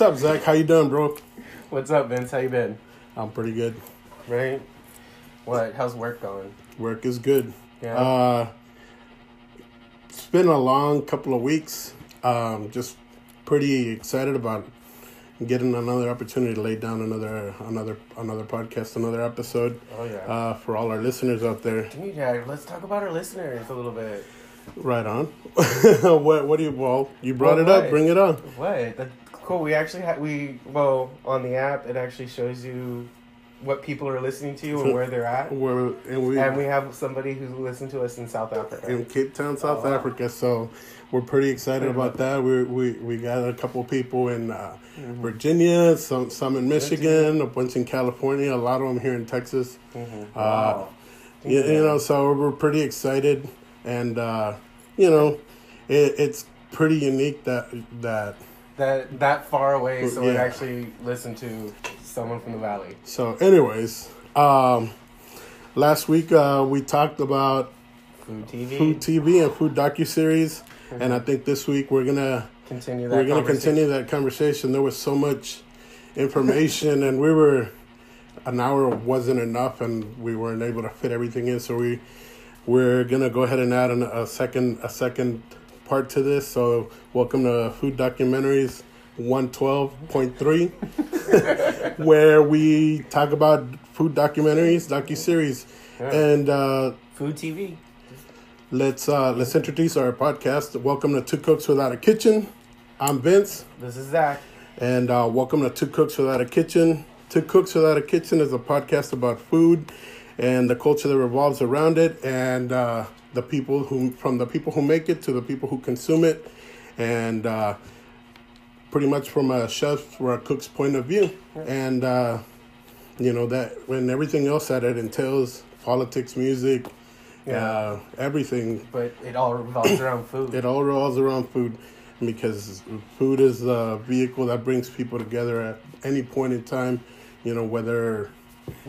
What's up, Zach? How you doing, bro? What's up, Vince? How you been? I'm pretty good. Right? What? How's work going? Work is good. Yeah. Uh, it's been a long couple of weeks. Um, just pretty excited about getting another opportunity to lay down another another another podcast, another episode oh yeah. uh, for all our listeners out there. Dude, yeah. Let's talk about our listeners a little bit. Right on. what what do you? Well, you brought Well, it up. Bring it on. What? Cool. We actually had we well on the app. It actually shows you what people are listening to and where they're at. We're and we, And we have somebody who's listened to us in South Africa. in Cape Town, South Oh, wow. Africa. So we're pretty excited Excited about that. We we we got a couple people in uh, Mhm. Virginia, some some in Michigan, a bunch in California, a lot of them here in Texas. Mhm. Uh, Wow. You, you know, so we're pretty excited, and uh, you know, it, it's pretty unique that that. That that far away, so we Yeah. actually listen to someone from the valley. So, anyways, um, last week uh, we talked about Food TV. food TV and food docu series, and I think this week we're gonna Continue that. we're going to conversation. continue that conversation. There was so much information, and we were an hour wasn't enough, and we weren't able to fit everything in. So we we're going to go ahead and add an, a second a second part to this. So welcome to Food Documentaries one twelve point three, where we talk about food documentaries, docu series, Yeah. and. uh Food TV. Let's uh, let's introduce our podcast. Welcome to Two Cooks Without a Kitchen. I'm Vince. This is Zach. And uh, welcome to Two Cooks Without a Kitchen. Two Cooks Without a Kitchen is a podcast about food and the culture that revolves around it, and uh, the people who, from the people who make it to the people who consume it, and uh, pretty much from a chef or a cook's point of view. And uh, you know that when everything else that it entails, politics, music, Yeah. uh, everything But it all revolves around food. it all revolves around food because food is the vehicle that brings people together at any point in time. You know, whether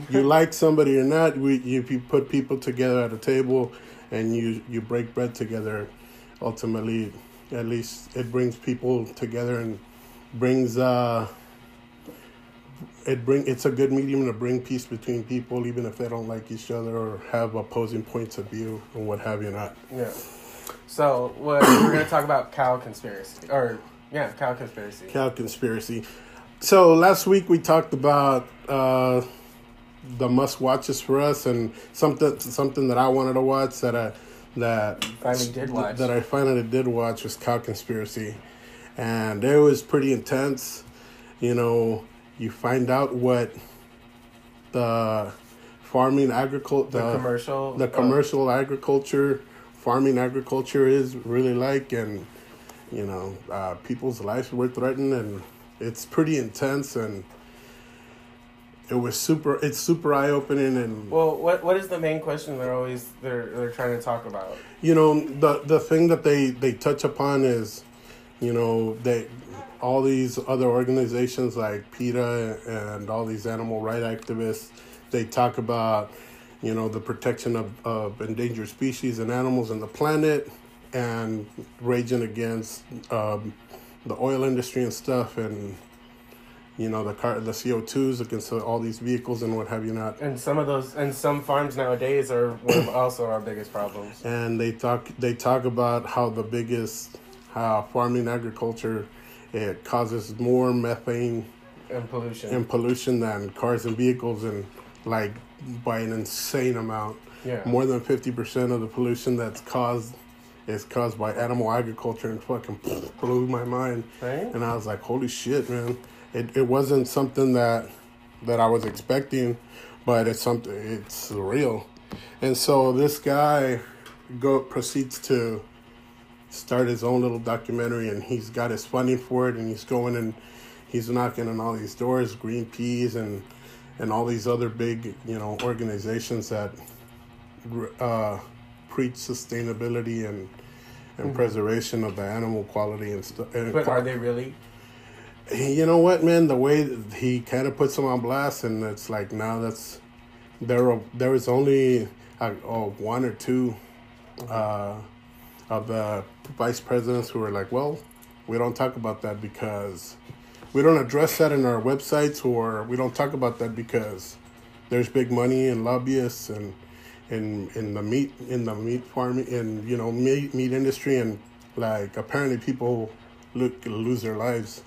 you like somebody or not, we, if you put people together at a table and you, you break bread together, ultimately, at least it brings people together and brings, uh, it bring it's a good medium to bring peace between people, even if they don't like each other or have opposing points of view and what have you not. Yeah. So what we're gonna talk about Cowspiracy, or yeah, Cowspiracy. cow conspiracy. So last week we talked about uh, the must watches for us and something something that I wanted to watch that I that Finally did watch. that I finally did watch was Cowspiracy, and it was pretty intense. You know, you find out what the farming agriculture the commercial. the uh, commercial agriculture, farming agriculture is really like, and you know, uh, people's lives were threatened, and it's pretty intense, and it was super. It's super eye opening, and well, what what is the main question they're always they're they're trying to talk about? you know, the the thing that they they touch upon is, you know, they all these other organizations like PETA and all these animal right activists, they talk about, you know, the protection of, of endangered species and animals on the planet and raging against um, the oil industry and stuff and you know the car the CO2s against all these vehicles and what have you not And some of those and some farms nowadays are one of also our biggest problems. and they talk they talk about how the biggest how farming agriculture it causes more methane And pollution. and pollution than cars and vehicles and like by an insane amount yeah. more than 50% of the pollution that's caused is caused by animal agriculture and fucking blew my mind Right? and I was like, "Holy shit, man!" It it wasn't something that that I was expecting, but it's something. It's real, and so this guy go proceeds to start his own little documentary, and he's got his funding for it, and he's going and he's knocking on all these doors, Greenpeace and and all these other big you know organizations that uh, preach sustainability and and preservation of the animal quality and stuff. But are they really? You know what, man? The way he kind of puts them on blast, and it's like now that's there. There was only uh, oh, one or two uh, of the vice presidents who were like, "Well, we don't talk about that because we don't address that in our websites or we don't talk about that because there's big money and lobbyists and in in the meat in the meat farming in you know meat meat industry and like apparently people look lose their lives.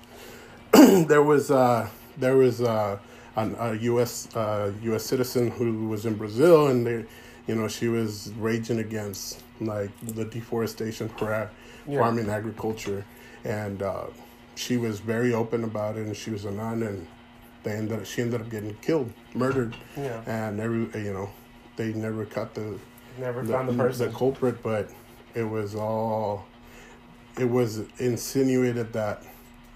there was uh there was uh an, a U.S. Uh, U.S. citizen who was in Brazil and they you know she was raging against like the deforestation for Yeah. farming agriculture and uh, she was very open about it and she was a nun and they ended up, she ended up getting killed murdered Yeah. and every you know they never caught the Never the, found the person. the culprit but it was all it was insinuated that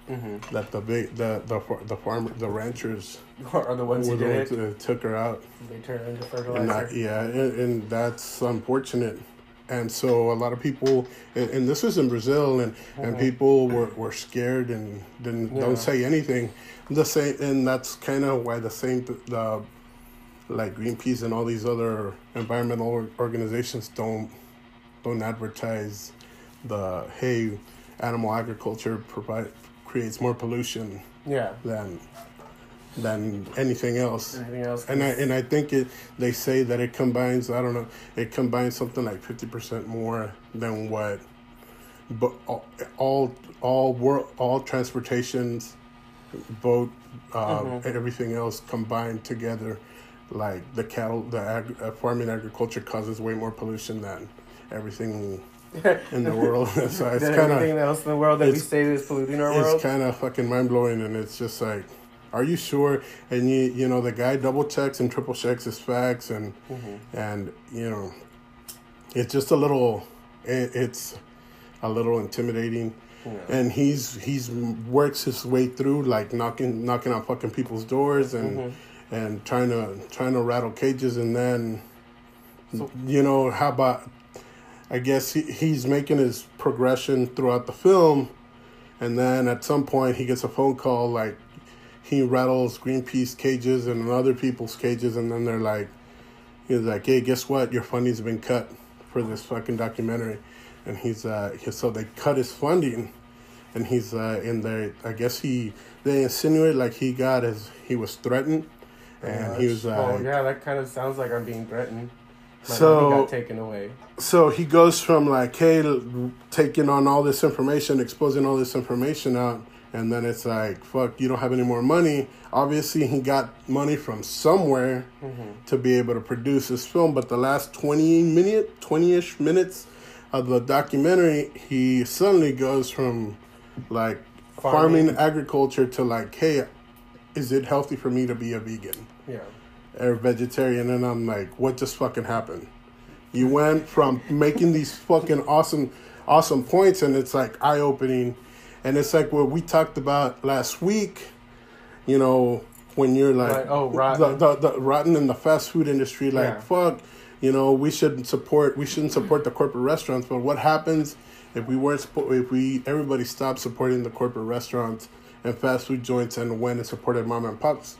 hmm that the big the the the farmer the ranchers Are the ones who the did ones it? that took her out They turn into and fertilizer. that, yeah and, and that's unfortunate and so a lot of people and, and this was in brazil and and Mhm. people were, were scared and didn't Yeah. don't say anything the same and that's kind of why the same the like greenpeace and all these other environmental organizations don't don't advertise the hey animal agriculture provide creates more pollution Yeah. than than anything else Anything else? and I and I think it. They say that it combines. I don't know. It combines something like fifty percent more than what, but all all world all transportations, boat, uh, Mhm. everything else combined together, like the cattle, the ag, uh, farming agriculture causes way more pollution than everything in the world. so it's Than kind everything else in the world that we say is polluting our it's world. It's kind of fucking mind blowing, and it's just like, are you sure? And you you know the guy double checks and triple checks his facts, and Mhm. and you know, it's just a little, it, it's a little intimidating. Yeah. And he's he's works his way through like knocking knocking on fucking people's doors and Mhm. and trying to trying to rattle cages, and then So- you know how about I guess he, he's making his progression throughout the film, and then at some point he gets a phone call like he rattles Greenpeace cages and other people's cages, and then they're like, he's like, hey, guess what? Your funding's been cut for this fucking documentary, and he's uh, so they cut his funding, and he's uh, in there. I guess he they insinuate like he got his he was threatened, and he was like, yeah, that kind of sounds like I'm being threatened. My So- money got taken away. so he goes from like hey taking on all this information exposing all this information out and then it's like fuck you don't have any more money obviously he got money from somewhere Mhm. to be able to produce this film but the last 20 minute 20ish minutes of the documentary he suddenly goes from like farming, Farming. agriculture to like hey is it healthy for me to be a vegan Yeah. Or vegetarian and I'm like, what just fucking happened? You went from making these fucking awesome awesome points and it's like eye opening and it's like what we talked about last week, you know, when you're like. Oh, rotten. The, the, the rotten in the fast food industry, like Yeah. fuck, you know, we shouldn't support we shouldn't support the corporate restaurants, but what happens if we weren't if we everybody stopped supporting the corporate restaurants and fast food joints and went and supported mom and pops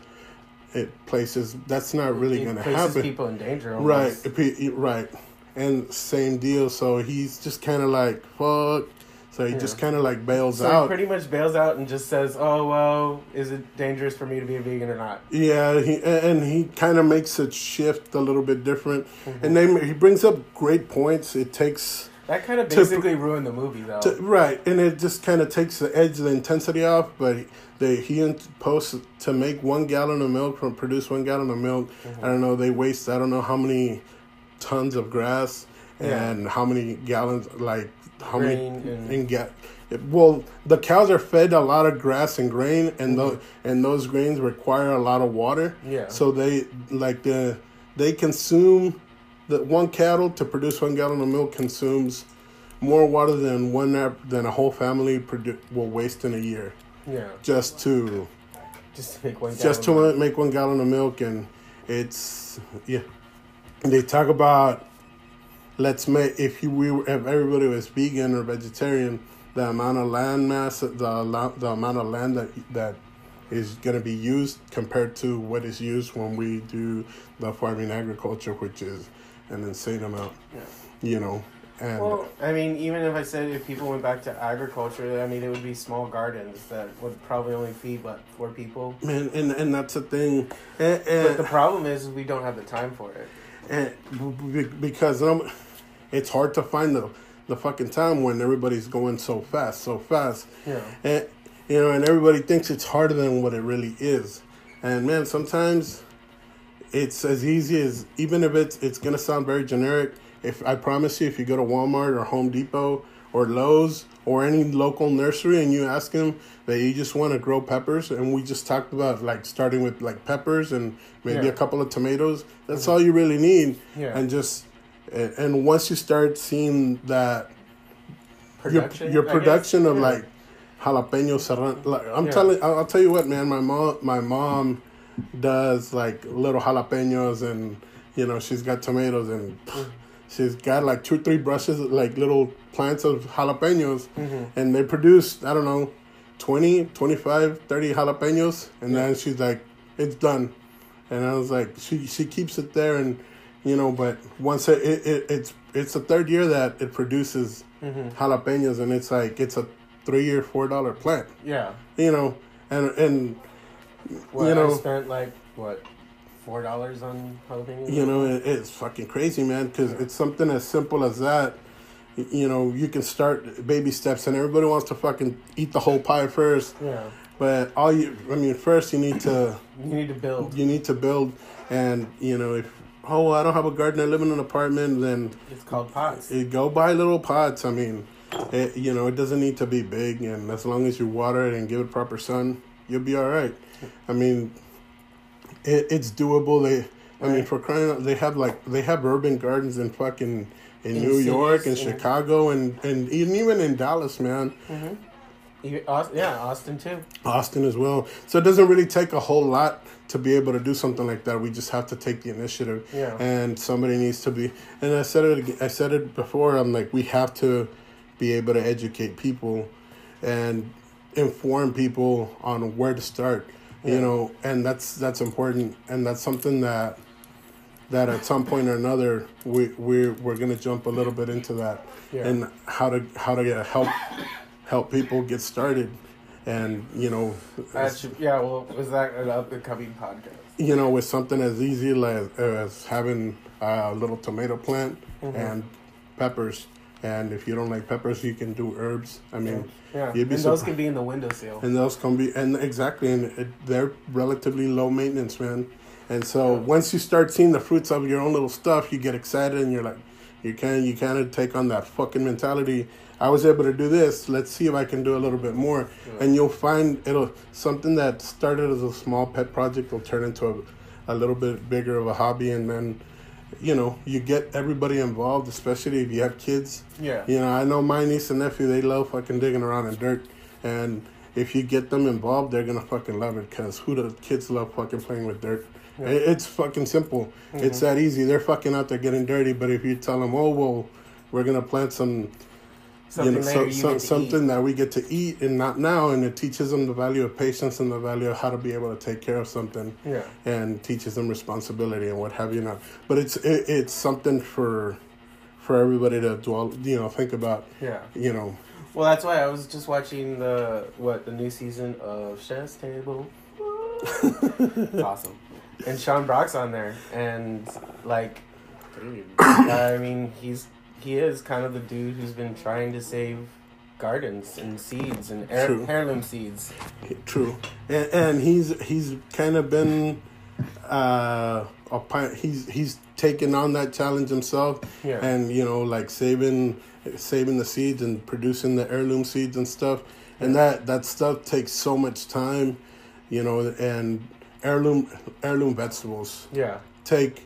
it places that's not really going to happen people in danger. right almost. pe- right and same deal so he's just kind of like fuck so he just kind of like bails So he out pretty much bails out and just says, "Oh well, is it dangerous for me to be a vegan or not?" yeah he and he kind of makes it shift a little bit different Mm-hmm. and then he brings up great points it takes That kind of To- basically ruined the movie, though. to, right and it just kind of takes the edge the intensity off but they he posts to make one gallon of milk from produce one gallon of milk Mm-hmm. i don't know they waste i don't know how many tons of grass Yeah. and how many gallons like how Grain many and- and get well the cows are fed a lot of grass and grain and those Mm-hmm. and those grains require a lot of water Yeah. so they like the they consume the one cattle to produce one gallon of milk consumes more water than one than a whole family produ- will waste in a year yeah. just to Just to make one. just to gallon. make one gallon of milk and it's yeah they talk about let's make if you we if everybody was vegan or vegetarian the amount of land mass the the amount of land that that is going to be used compared to what is used when we do the farming agriculture which is an insane amount Yeah. you know And Well, I mean, even if I said if people went back to agriculture, I mean, it would be small gardens that would probably only feed what four people. man, and and that's the thing. And, But the problem is we don't have the time for it. and because um, it's hard to find the the fucking time when everybody's going so fast, so fast. Yeah. And you know, and everybody thinks it's harder than what it really is. And man, sometimes it's as easy as even if it's it's gonna sound very generic. If I promise you, if you go to Walmart or Home Depot or Lowe's or any local nursery and you ask them that you just want to grow peppers, and we just talked about like starting with like peppers and maybe Yeah. a couple of tomatoes. That's mm-hmm. all you really need. Yeah. And just and and once you start seeing that Production. your, your production of Yeah. like jalapeno serrano. Like, I'm Yeah. telling, I'll, I'll tell you what, man. My mom, my mom does like little jalapenos, and you know she's got tomatoes, and she's got like two, three brushes, like little plants of jalapenos, Mm-hmm. and they produce I don't know, 20, 25, 30 jalapenos, and then she's like, it's done, and I was like, she she keeps it there, and you know, but once it, it, it it's it's the third year that it produces Mm-hmm. jalapenos, and it's like it's a three or four dollar plant, Yeah. you know, and and Well, You know- I spent like what four dollars on jalapenos. you know it, it's fucking crazy, man, because it's something as simple as that. You know, you can start baby steps, and everybody wants to fucking eat the whole pie first. Yeah. But all you, I mean, first you need to You need to build. you need to build, and you know if oh I don't have a garden, I live in an apartment, then It's called pots. you go buy little pots. I mean, it, you know it doesn't need to be big, and as long as you water it and give it proper sun, you'll be all right. I mean, it, it's doable. They, I mean, for crying out, they have like they have urban gardens in fucking in, In New York and yeah. Chicago and and even even in Dallas, man. Mm-hmm. Aus- yeah, Austin too. Austin as well. So it doesn't really take a whole lot to be able to do something like that. We just have to take the initiative. Yeah. And somebody needs to be. And I said it. I said it before. I'm like, we have to be able to educate people, and inform people on where to start. You Yeah. know, and that's that's important, and that's something that that at some point or another we we we're gonna jump a little bit into that Yeah. and how to how to get help help people get started and you know should, yeah. Well, was that an up and coming podcast? you know with something as easy as, as having a little tomato plant Mm-hmm. and peppers and if you don't like peppers you can do herbs. I mean Yeah. be and those can be in the windowsill. and those can be and exactly and it, they're relatively low maintenance man. And so once you start seeing the fruits of your own little stuff you get excited and you're like you can you kind of take on that fucking mentality. I was able to do this. Let's see if i can do a little bit more. And you'll find it'll something that started as a small pet project will turn into a, a little bit bigger of a hobby. And then you know you get everybody involved especially if you have kids Yeah. you know, I know my niece and nephew, they love fucking digging around in dirt. And if you get them involved, they're to fucking love it because who the kids love fucking playing with dirt? It- It's fucking simple. It's mm-hmm. that easy. They're fucking out there getting dirty. But if you tell them, oh, well, we're to plant some, Something you know, later so, you so, get to something eat. that we get to eat and not now. And it teaches them the value of patience and the value of how to be able to take care of something Yeah. and teaches them responsibility and what have you not. But it's it, it's something for for everybody to dwell, you know, think about, Yeah. you know, Well, that's why I was just watching the what the new season of Chef's Table. it's awesome, and Sean Brock's on there, and like, I mean, he's he is kind of the dude who's been trying to save gardens and seeds and heir- heirloom seeds. True, and, and he's he's kind of been uh, a he's he's taken on that challenge himself, Yeah. and you know like saving saving the seeds and producing the heirloom seeds and stuff, and that that stuff takes so much time, you know, and heirloom heirloom vegetables Yeah, take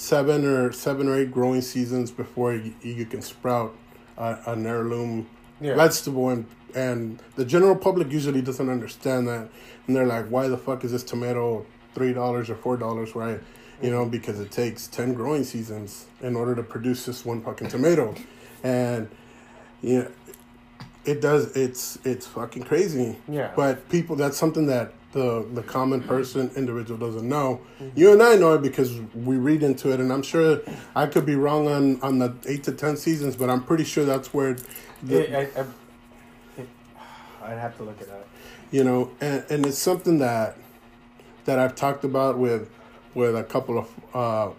seven or seven or eight growing seasons before you, you can sprout a, an heirloom Yeah. vegetable and and the general public usually doesn't understand that and they're like why the fuck is this tomato three dollars or four dollars right you know mm-hmm. because it takes 10 growing seasons in order to produce this one fucking tomato and you know it does it's it's fucking crazy Yeah. but people that's something that the the common person individual doesn't know. You and I know it because we read into it, and I'm sure I could be wrong on on the eight to ten seasons, but I'm pretty sure that's where. The, I, I, it, I'd have to look it up. you know and, and it's something that that i've talked about with with a couple of uh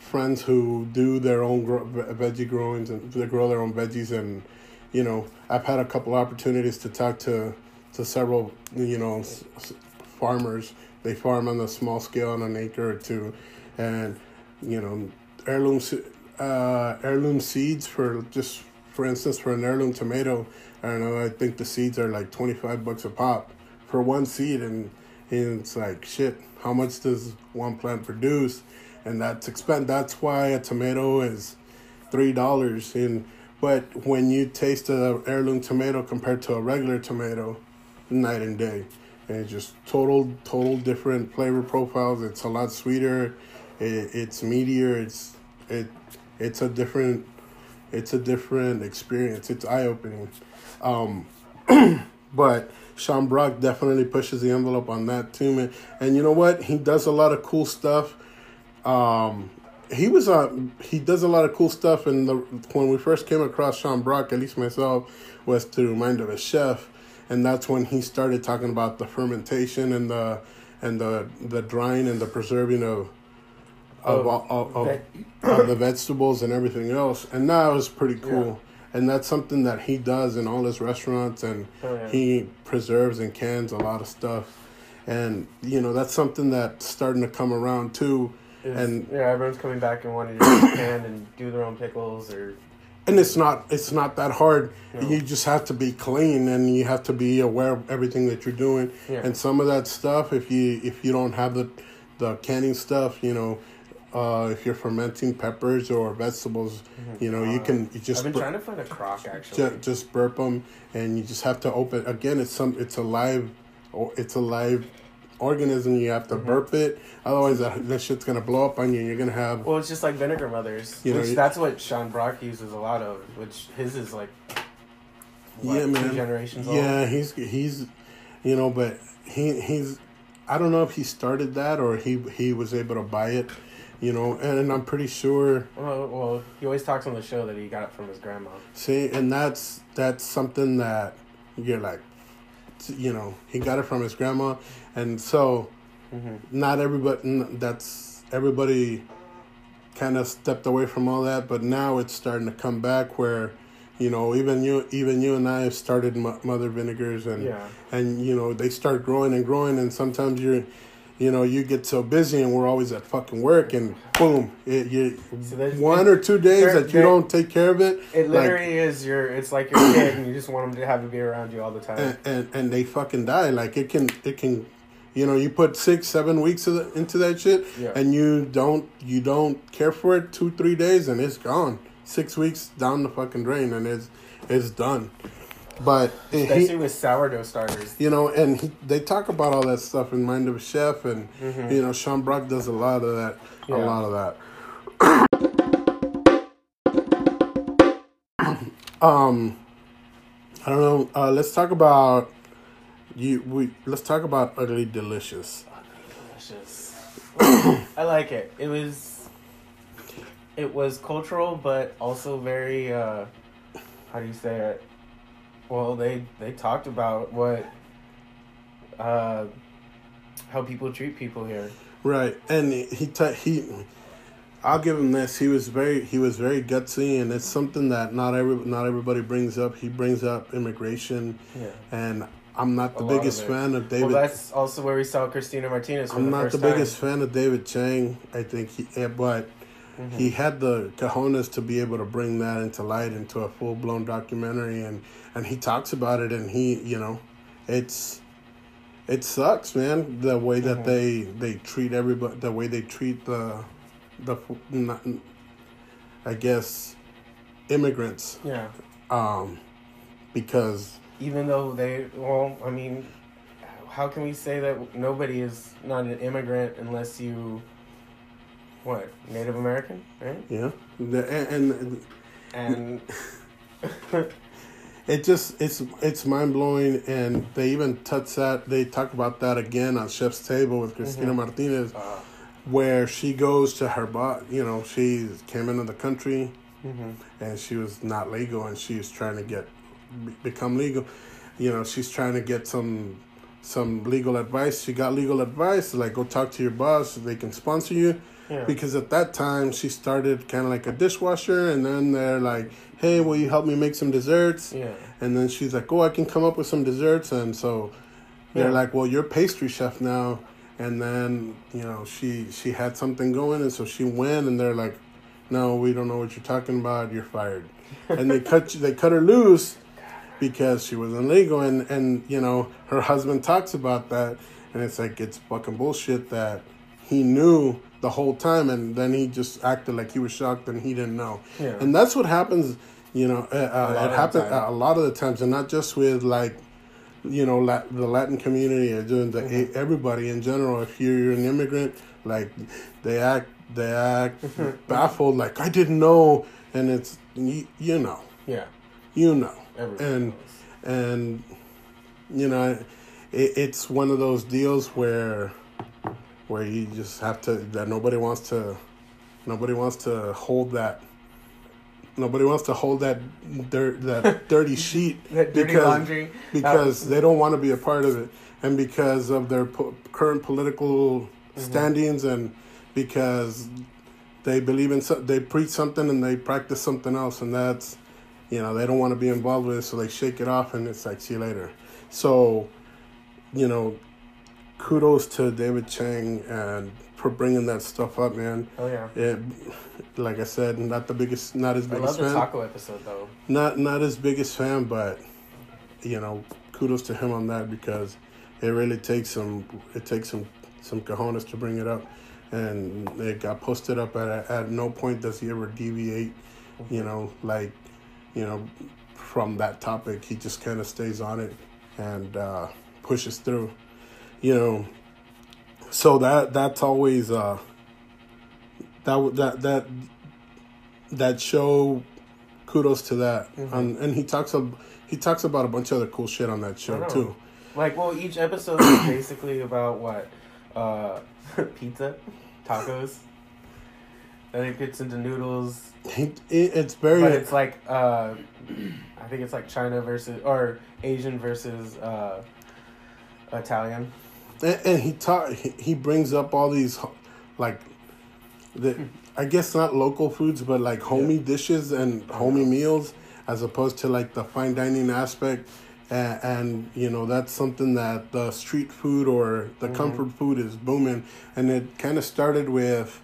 friends who do their own grow, veggie growings and they grow their own veggies and you know i've had a couple opportunities to talk to to several you know s- s- farmers. They farm on a small scale on an acre or two. And you know heirloom uh heirloom seeds for just for instance for an heirloom tomato i don't know i think the seeds are like 25 bucks a pop for one seed. And, and it's like shit how much does one plant produce? And that's expen- that's why a tomato is three dollars. And but when you taste a heirloom tomato compared to a regular tomato night and day and it's just total total different flavor profiles it's a lot sweeter it, it's meatier it's it it's a different it's a different experience it's eye-opening um but Sean Brock definitely pushes the envelope on that too, man. And you know what? He does a lot of cool stuff. Um, he was uh, he does a lot of cool stuff. And the when we first came across Sean Brock, at least myself, was to remind of a chef, and that's when he started talking about the fermentation and the and the the drying and the preserving of of Of of, of, of the vegetables and everything else. And that was pretty cool. And that's something that he does in all his restaurants, and Oh, yeah. he preserves and cans a lot of stuff. And you know that's something that's starting to come around too. Is- And- yeah, everyone's coming back and wanting to can and do their own pickles or And it's not it's not that hard. No. You just have to be clean and you have to be aware of everything that you're doing. Yeah. And some of that stuff, if you if you don't have the the canning stuff, you know, uh, if you're fermenting peppers or vegetables, you know, you can you just I've been bur- trying to find a crock actually. ju- just burp them and you just have to open again it's some it's a live or it's a live organism you have to Mm-hmm. burp it otherwise that, that shit's gonna blow up on you and you're gonna have Well, it's just like vinegar mothers, You know, which that's what Sean Brock uses a lot of. Which his is like, what, Yeah, man. generations old. yeah he's he's you know but he he's i don't know if he started that or he he was able to buy it you know and, and i'm pretty sure Well, well, he always talks on the show that he got it from his grandma. see and that's that's something that you're like you know he got it from his grandma and so Mm-hmm. not everybody that's everybody kind of stepped away from all that but now it's starting to come back where you know even you even you and i have started mother vinegars and Yeah. and you know they start growing and growing and sometimes you're you know you get so busy and we're always at fucking work and boom it, you So one or two days there- that you there- don't take care of it It like, literally is your. It's like your kid, and you just want them to have to be around you all the time. and, and and they fucking die like it can it can you know you put six seven weeks of the, into that shit Yeah. and you don't you don't care for it two three days and it's gone six weeks down the fucking drain and it's it's done but Especially he, with sourdough starters. you know and he, they talk about all that stuff in mind of a chef and you know sean brock does a lot of that Mm-hmm. Yeah. a lot of that um i don't know uh let's talk about you we let's talk about Ugly Delicious Delicious. I like it. It was. It was cultural, but also very. uh How do you say it? Well, they they talked about what. Uh, how people treat people here. right and he t- he i'll give him this he was very he was very gutsy and it's something that not every not everybody brings up he brings up immigration Yeah. and i'm not the lot of biggest fan of david Well, that's also where we saw Cristina Martinez. I'm the not the time. biggest fan of David Chang. I think he, eh, but Mm-hmm. he had the cojones to be able to bring that into light into a full blown documentary, and and he talks about it, and he, you know, it's it sucks, man. The way that Mm-hmm. they they treat everybody, the way they treat the the not, I guess immigrants, Yeah. um, because Even though they, well, I mean, how can we say that nobody is not an immigrant unless you, what, Native American, right? yeah, the, and, and And it just it's it's mind blowing, and they even touch that they talk about that again on Chef's Table with Cristina Martinez, Uh, where she goes to her bot. You know, she came into the country mhm. and she was not legal, and she was trying to get become legal. You know, she's trying to get some some legal advice. She got legal advice, like go talk to your boss, they can sponsor you. Yeah. Because at that time she started kind of like a dishwasher, and then they're like, "Hey, will you help me make some desserts?" yeah. And then she's like, "Oh, I can come up with some desserts." And so they're Yeah. like, "Well, you're pastry chef now." And then you know she she had something going, and so she went, and they're like, "No, we don't know what you're talking about. You're fired." and they cut they cut her loose because she was illegal, and and you know her husband talks about that, and it's like it's fucking bullshit that he knew the whole time, and then he just acted like he was shocked and he didn't know. Yeah. And that's what happens, you know. Uh, uh, it happens a lot of the times, and not just with like, you know, Lat- the Latin community or doing the Mm-hmm. everybody in general. If you're an immigrant, like they act, they act Mm-hmm. baffled, like I didn't know, and it's you, you know, Yeah. you know, Everybody and knows. and you know, it, it's one of those deals where where you just have to that nobody wants to nobody wants to hold that nobody wants to hold that dirt that dirty sheet That dirty because laundry. because they don't want to be a part of it and because of their po- current political Mm-hmm. standings and because they believe in so- they preach something and they practice something else and that's you know they don't want to be involved with it so they shake it off and it's like see you later so you know kudos to david chang and for bringing that stuff up man Oh yeah. it, like i said not the biggest not his biggest I love biggest the fan taco episode though. not not his biggest fan, but you know, kudos to him on that because it really takes some it takes some some cojones to bring it up, and it got posted up at at no point does he ever deviate, you know, like you know, from that topic. He just kind of stays on it and uh, pushes through, you know. So that that's always uh, that that that that show kudos to that Mhm. um, and he talks ab- he talks about a bunch of other cool shit on that show too Like, well, each episode is basically about what? Uh, pizza, tacos. Then it gets into noodles, he, it, it's very but it's like uh, I think it's like China versus or Asian versus uh, Italian. And, and he talk he, he brings up all these like the i guess not local foods but like homey dishes and homey meals as opposed to like the fine dining aspect and, and you know that's something that the street food or the comfort food is booming and it kind of started with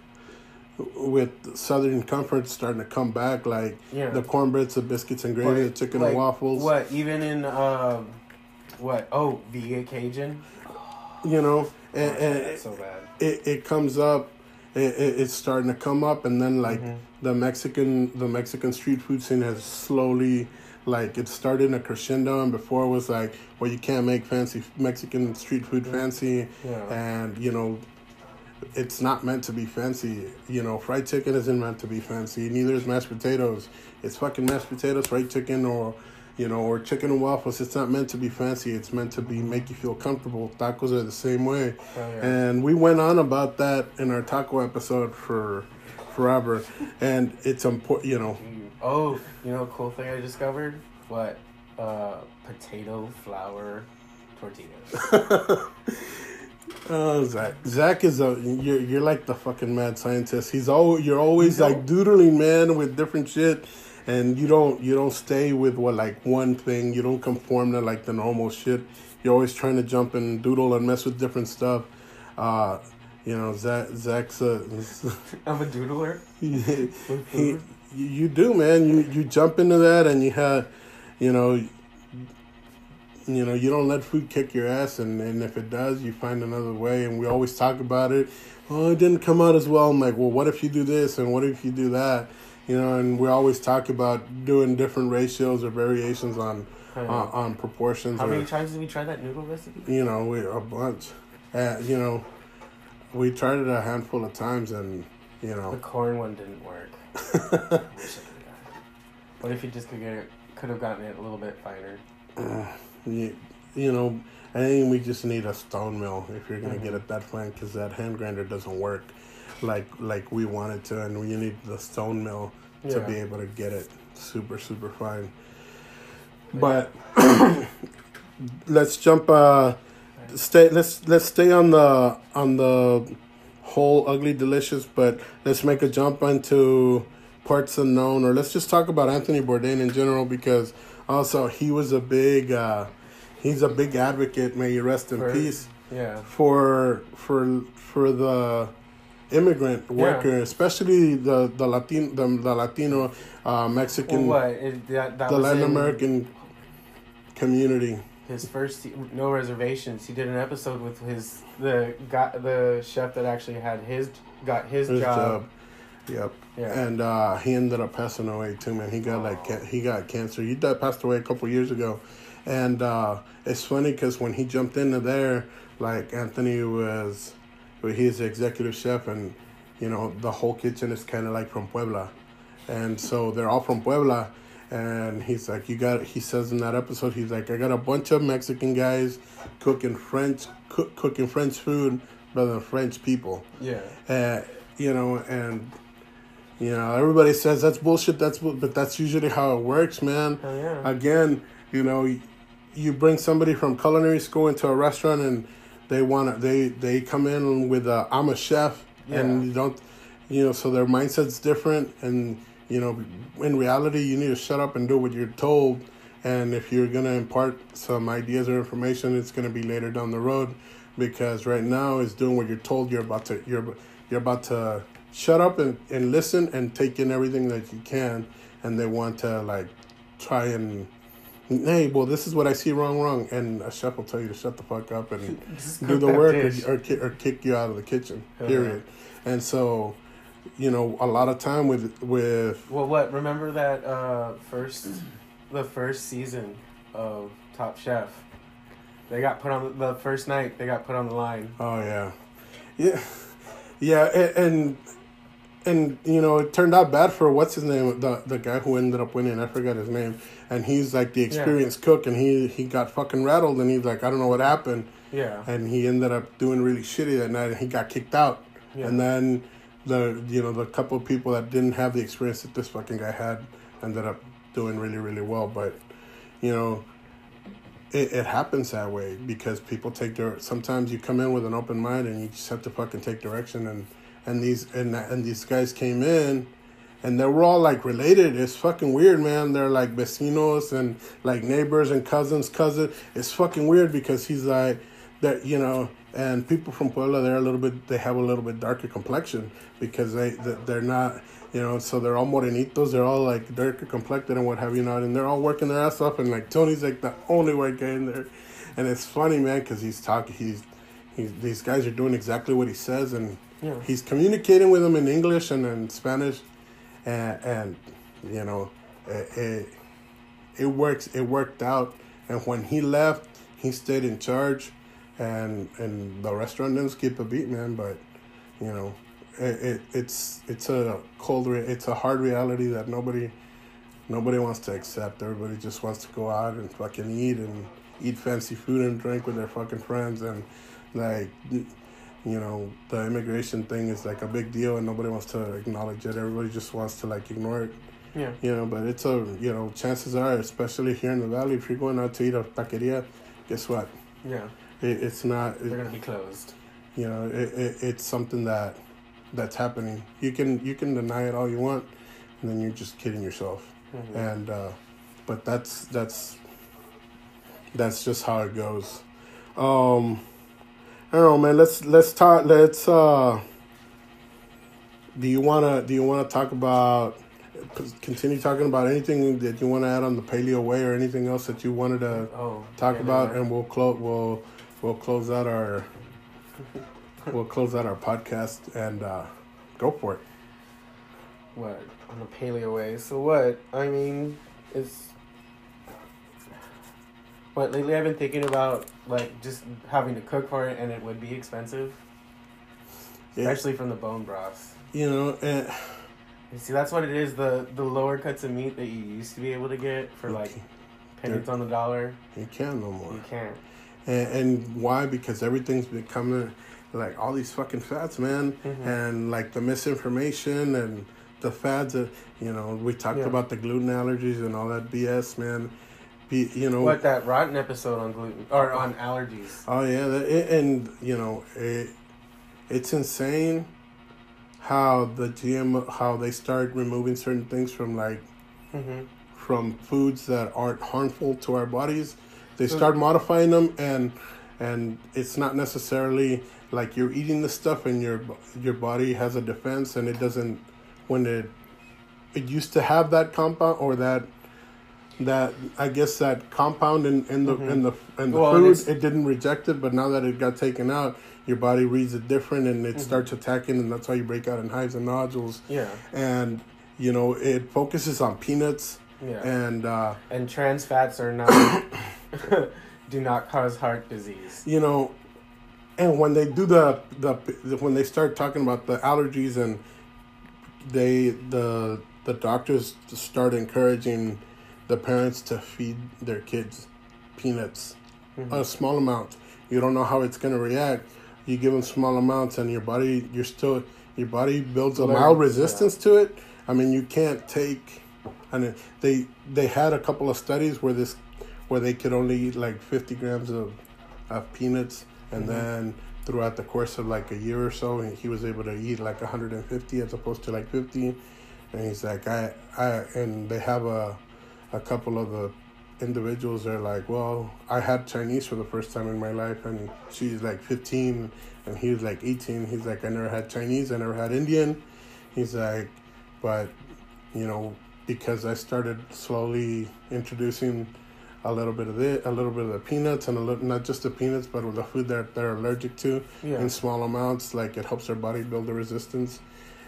with southern comfort starting to come back like Yeah. the cornbreads the biscuits and gravy the chicken like, and waffles What even in um, what? Oh, Via Cajun. You know and, and so it, it comes up it, it, it's starting to come up and then like Mhm. the mexican the mexican street food scene has slowly like it started in a crescendo and before it was like well you can't make fancy mexican street food fancy Yeah. and you know it's not meant to be fancy. You know fried chicken isn't meant to be fancy. Neither is mashed potatoes. It's fucking mashed potatoes fried chicken or you know or chicken and waffles it's not meant to be fancy it's meant to be make you feel comfortable tacos are the same way Oh, yeah. and we went on about that in our taco episode for forever and it's important you know. Oh, you know, a cool thing I discovered. What? Uh, potato flour tortillas. Oh, Zach! Zach is a you're you're like the fucking mad scientist. He's all you're always know? like doodling, man, with different shit, and you don't you don't stay with what like one thing. You don't conform to like the normal shit. You're always trying to jump and doodle and mess with different stuff. Uh, you know, Zach Zach's a I'm a doodler. he, he, you do, man. You you jump into that, and you have, you know, you know, you don't let food kick your ass, and, and if it does, you find another way. And we always talk about it. Oh, it didn't come out as well. I'm like, well, what if you do this, and what if you do that? You know, and we always talk about doing different ratios or variations on I on, on proportions. How or, many times did we try that noodle recipe? you know, we a bunch. Uh, you know, we tried it a handful of times, and you know, The corn one didn't work. I I could've got it. What if you just could get it could have gotten it a little bit finer. Uh, you, you know, I think we just need a stone mill if you're gonna Mhm. get it that fine because that hand grinder doesn't work like like we wanted to, and we need the stone mill to Yeah. be able to get it super super fine. But let's jump. Uh, stay. Let's let's stay on the on the whole ugly delicious, but let's make a jump into parts unknown, or let's just talk about Anthony Bourdain in general because also he was a big. Uh, he's a big advocate. May you rest in For- peace Yeah. for for for the immigrant worker, especially the the Latino the, the Latino uh, Mexican that, that the Latin American community. His first no reservations. He did an episode with his the guy, the chef that actually had his got his, His job. job. Yep. Yeah. And uh, he ended up passing away too, man. He got like he got cancer. He died, passed away a couple years ago, and uh, it's funny because when he jumped into there, like Anthony was, well, he's the executive chef, and you know the whole kitchen is kind of like from Puebla, and so they're all from Puebla. And he's like, you got. He says in that episode, he's like, I got a bunch of Mexican guys cooking French, cook, cooking French food rather than French people yeah. uh, you know, and you know everybody says that's bullshit. That's bu- but that's usually how it works, man. Hell yeah. Again, you know, you bring somebody from culinary school into a restaurant and they want to they they come in with a I'm a chef and you don't, you know, so their mindset's different and you know in reality you need to shut up and do what you're told. And if you're gonna impart some ideas or information, it's gonna be later down the road, because right now is doing what you're told. You're about to you're you're about to shut up and, and listen and take in everything that you can, and they want to like try and hey, well, this is what I see wrong, wrong, and a chef will tell you to shut the fuck up and do the work or, or, or kick you out of the kitchen. Yeah. Period. And so, you know, a lot of time with with Well, what? Remember that uh, first, the first season of Top Chef? They got put on the, the first night. They got put on the line. Oh yeah, yeah, yeah, a- and and you know it turned out bad for what's his name, the the guy who ended up winning. I forgot his name, and he's like the experienced cook, and he he got fucking rattled, and he's like, I don't know what happened, Yeah. and he ended up doing really shitty that night, and he got kicked out, Yeah. and then the you know the couple of people that didn't have the experience that this fucking guy had ended up doing really really well, but you know it, it happens that way because people take their sometimes you come in with an open mind and you just have to fucking take direction and and these and and these guys came in and they were all like related. It's fucking weird man. They're like vecinos and like neighbors and cousins cousin. It's fucking weird because he's like that you know and people from Puebla they're a little bit they have a little bit darker complexion because they they- they're not you know so they're all morenitos. They're all like darker complected and what have you not and they're all working their ass off and like Tony's like the only white guy in there. And it's funny man because he's talking he's he's these guys are doing exactly what he says and Yeah. he's communicating with them in English and in Spanish and and you know it, it it works it worked out and when he left he stayed in charge and and the restaurant didn't skip a beat man but you know it, it it's it's a cold re- it's a hard reality that nobody nobody wants to accept everybody just wants to go out and fucking eat and eat fancy food and drink with their fucking friends and like you know the immigration thing is like a big deal and nobody wants to acknowledge it everybody just wants to like ignore it Yeah. you know, but it's a you know chances are, especially here in the valley, if you're going out to eat a taqueria, guess what? Yeah. It, it's not. They're It, gonna be closed. you know, it, it, it's something that that's happening. You can you can deny it all you want, and then you're just kidding yourself. Mhm. And uh, but that's that's that's just how it goes. Um, I don't know, man. Let's let's talk. Let's. uh Do you wanna Do you wanna talk about? Continue talking about anything that you want to add on the paleo way, or anything else that you wanted to Oh. talk yeah, about, yeah. and we'll close. We'll we'll close out our we'll close out our podcast and uh, go for it. what on the paleo way. So what? I mean, it's what lately I've been thinking about like just having to cook for it, and it would be expensive, Yeah. especially from the bone broths. You know, and See, that's what it is. The the lower cuts of meat that you used to be able to get for like pennies on the dollar. You can't no more. You can't. And, and why? Because everything's becoming like all these fucking fads, man, Mhm. and like the misinformation and the fads. That, you know, we talked Yeah. about the gluten allergies and all that BS, man. Be, you know, What that rotten episode on gluten or on allergies? Oh yeah, that, it, and you know it, it's insane how the GM how they start removing certain things from like Mm-hmm. from foods that aren't harmful to our bodies. They So- start modifying them, and and it's not necessarily like you're eating the stuff and your your body has a defense, and it doesn't when it it used to have that compound or that that I guess that compound in, in the Mhm. in the in the Well, food it didn't reject it, but now that it got taken out, your body reads it different and it Mhm. starts attacking, and that's why you break out in hives and nodules. Yeah, And you know it focuses on peanuts yeah. and. uh And trans fats are not do not cause heart disease. you know, and when they do the the when they start talking about the allergies and they the the doctors start encouraging the parents to feed their kids peanuts Mhm. a small amount. You don't know how it's gonna react. You give them small amounts, and your body you're still your body builds a mild resistance to it. I mean, you can't take. And they they had a couple of studies where this where they could only eat like 50 grams of, of peanuts and Mhm. then throughout the course of like a year or so he was able to eat like 150 as opposed to like 50 and he's like i i and they have a a couple of the individuals they're like well i had chinese for the first time in my life and she's like 15 and he was like 18 he's like i never had chinese i never had indian he's like but you know because i started slowly introducing a little bit of it, a little bit of the peanuts, and a little, not just the peanuts, but with the food that they're allergic to Yeah. in small amounts. Like it helps their body build the resistance,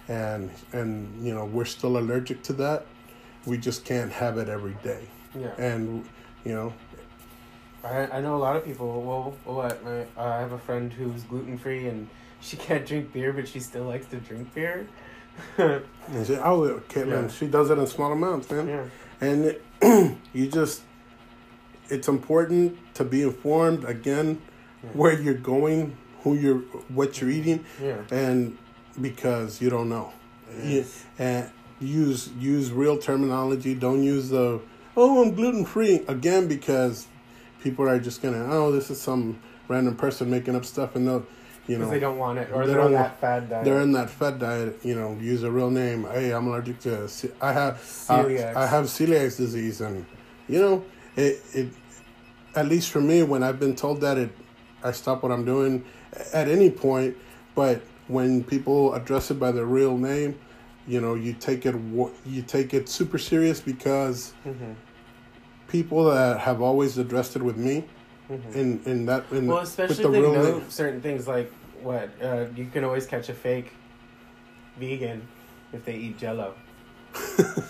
and and you know we're still allergic to that. We just can't have it every day, Yeah. and you know I, I know a lot of people. Well, what? My, I have a friend who's gluten free and she can't drink beer, but she still likes to drink beer. and say, oh, Caitlin, Yeah. she does it in small amounts, man. Yeah. And you just, it's important to be informed again, Yeah. where you're going, who you're, what you're eating, Yeah. and because you don't know. You, and use use real terminology. Don't use the oh I'm gluten free again because people are just gonna oh this is some random person making up stuff and they'll you know they don't want it, or they they're on that fad diet. they're in that fed diet. You know, use a real name. Hey, I'm allergic to. I have uh, I, I have celiac disease, and you know it. It at least for me, when I've been told that, it I stop what I'm doing at any point. But when people address it by their real name, you know, you take it you take it super serious because hmm people that have always addressed it with me hmm in in that in Well, with especially the they real know name. certain things like what uh, you can always catch a fake vegan if they eat Jello.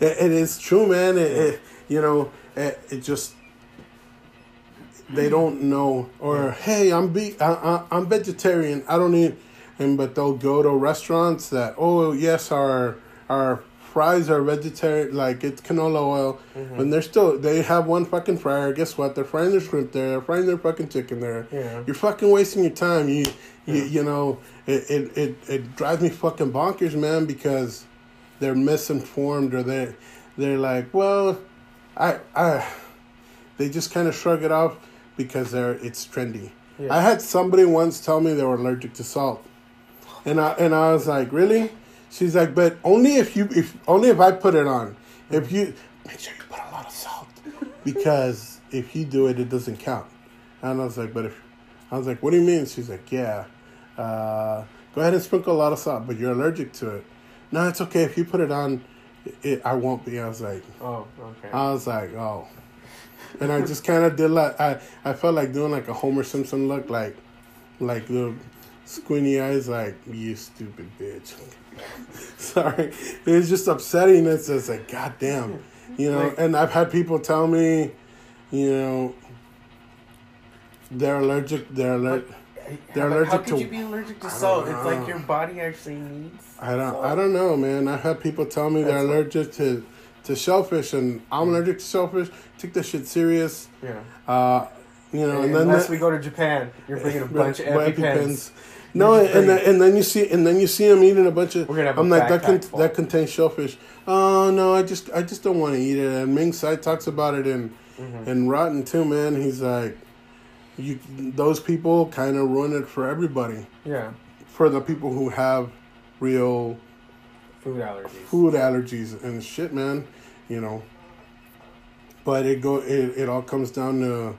It, it is true, man. It, it you know it, it just they don't know or hey I'm be I, I, I'm vegetarian I don't eat and but they'll go to restaurants that oh yes our our fries are vegetarian like it's canola oil Mhm. and they're still they have one fucking fryer guess what they're frying their shrimp there they're frying their fucking chicken there Yeah. you're fucking wasting your time. You, you, Yeah. you know, it, it, it, it drives me fucking bonkers, man, because they're misinformed or they, they're like, well, I, I, they just kind of shrug it off because they're it's trendy. Yeah. I had somebody once tell me they were allergic to salt, and I and I was like, really? She's like, but only if you if only if I put it on. If you make sure you put a lot of salt because if you do it, it doesn't count. And I was like, but if I was like, what do you mean? She's like, yeah. Uh, go ahead and sprinkle a lot of salt, but you're allergic to it. No, it's okay if you put it on. It, I won't be. I was like, Oh, okay. I was like, oh. And I just kind of did like I, I felt like doing like a Homer Simpson look, like, like the squinty eyes, like you stupid bitch. Sorry, it's just upsetting. It's just like, goddamn, you know. And I've had people tell me, you know, they're allergic. They're allergic. They're how, allergic how could to- you be allergic to salt? It's like your body actually needs. I don't. salt. I don't know, man. I've had people tell me they're allergic to to shellfish, and I'm allergic to shellfish. Take that shit serious. Yeah. Uh, you know, and then Unless the- we go to Japan, you're bringing a bunch of Well, EpiPens. No, You're and then, and then you see and then you see him eating a bunch of. We're gonna have I'm like that. Con- that contains shellfish. Oh no, I just I just don't want to eat it. And Ming Tsai talks about it in Mhm. in Rotten too, man. He's like, you those people kind of ruin it for everybody. Yeah. For the people who have real Food allergies. food allergies and shit, man. You know. But it go it, it all comes down to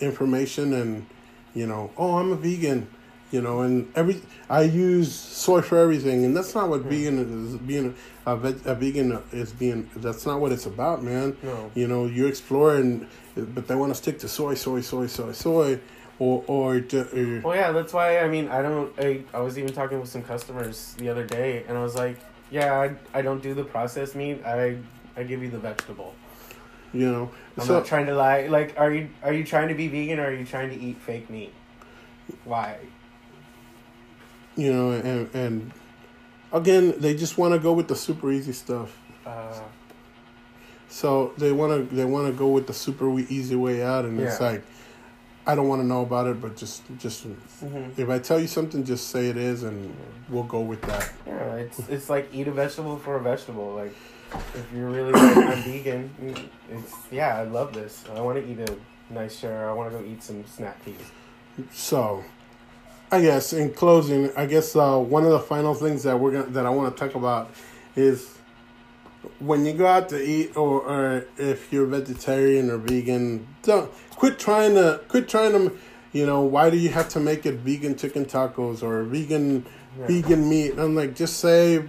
information and you know, oh, I'm a vegan, you know, and every I use soy for everything, and that's not what Hmm. vegan is. Being a, veg, a vegan is being. That's not what it's about, man. No. You know, you explore, and but they want to stick to soy, soy, soy, soy, soy, or or, ju- or Well, yeah, that's why. I mean, I don't. I, I was even talking with some customers the other day, and I was like, "Yeah, I, I don't do the processed meat. I I give you the vegetable. you know. I'm so not trying to lie. Like, are you are you trying to be vegan or are you trying to eat fake meat? Why? You know, and and again, they just want to go with the super easy stuff. Uh, So they want to they want to go with the super easy way out, and it's like, I don't want to know about it, but just just mhm. if I tell you something, just say it is, and we'll go with that. Yeah, it's it's like eat a vegetable for a vegetable. Like, if you're really like I'm vegan, it's yeah, I love this. I want to eat a nice share. I want to go eat some snap peas. So, I guess in closing, I guess uh, one of the final things that we're gonna that I want to talk about is when you go out to eat, or, or if you're vegetarian or vegan, don't quit trying to quit trying to. You know, why do you have to make it vegan chicken tacos or vegan Yeah. vegan meat? I'm like, just say,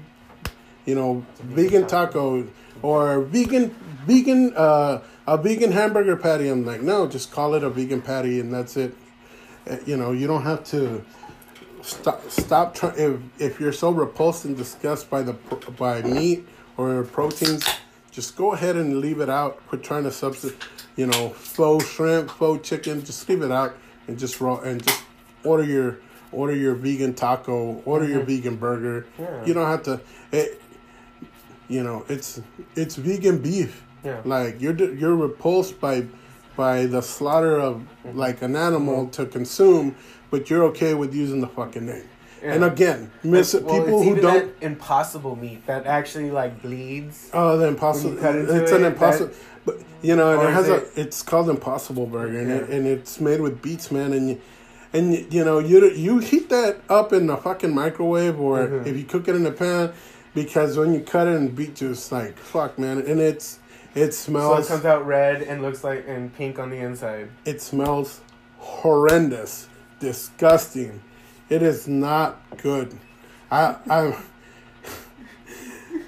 you know, vegan taco or vegan vegan uh, a vegan hamburger patty. I'm like, no, just call it a vegan patty and that's it. You know, you don't have to stop stop trying. If if you're so repulsed and disgusted by the by meat or proteins, just go ahead and leave it out. Quit trying to substitute. You know, faux shrimp, faux chicken. Just leave it out and just raw and just order your order your vegan taco. Order your mm-hmm. vegan burger. Yeah. You don't have to. It, you know, it's it's vegan beef. Yeah. Like you're you're repulsed by by the slaughter of like an animal to consume, but you're okay with using the fucking name. And again, miss Well, people who don't. that impossible meat that actually like bleeds. Oh, the impossible! When you cut into It's an it, impossible, but you know, and it has is a. It's called Impossible Burger, and it, and it's made with beets, man, and you, and you, know you you heat that up in the fucking microwave, or Mhm. if you cook it in a pan, because when you cut it in beet juice, like fuck, man, and it's it smells. So smells. it comes out red and looks like and pink on the inside. It smells horrendous, disgusting. It is not good. I, I,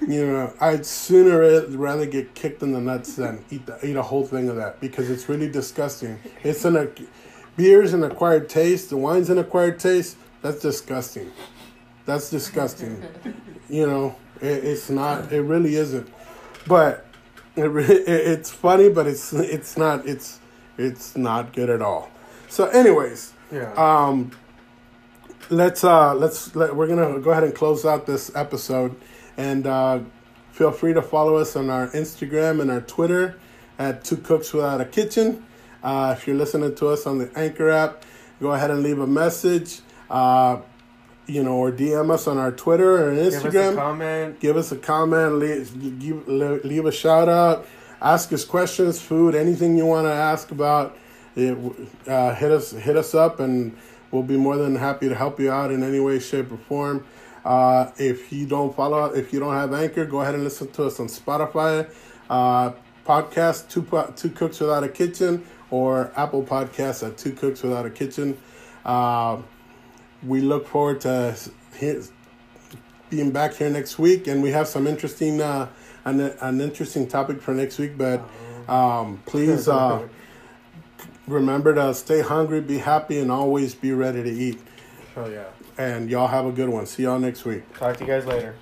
you know, I'd sooner rather get kicked in the nuts than eat the, eat a whole thing of that because it's really disgusting. It's an ac- beer's an acquired taste. The wine's an acquired taste. That's disgusting. That's disgusting. you know, it, it's not. It really isn't. But it, it, it's funny, but it's it's not. It's it's not good at all. So, anyways, Yeah. um, let's uh, let's let, we're gonna go ahead and close out this episode, and uh, feel free to follow us on our Instagram and our Twitter at Two Cooks Without a Kitchen. Uh, if you're listening to us on the Anchor app, go ahead and leave a message. Uh, you know, or DM us on our Twitter or Give us a Instagram comment. give us a comment, leave, leave a shout out, ask us questions, food, anything you want to ask about. It, uh, hit us hit us up, and we'll be more than happy to help you out in any way, shape, or form. Uh, if you don't follow, if you don't have Anchor, go ahead and listen to us on Spotify, uh, podcast two two cooks without a kitchen, or Apple Podcasts at two cooks without a kitchen. Uh, we look forward to his, being back here next week, and we have some interesting, uh, an, an interesting topic for next week. But um, please uh, remember to stay hungry, be happy, and always be ready to eat. Oh yeah. And y'all have a good one. See y'all next week. Talk to you guys later.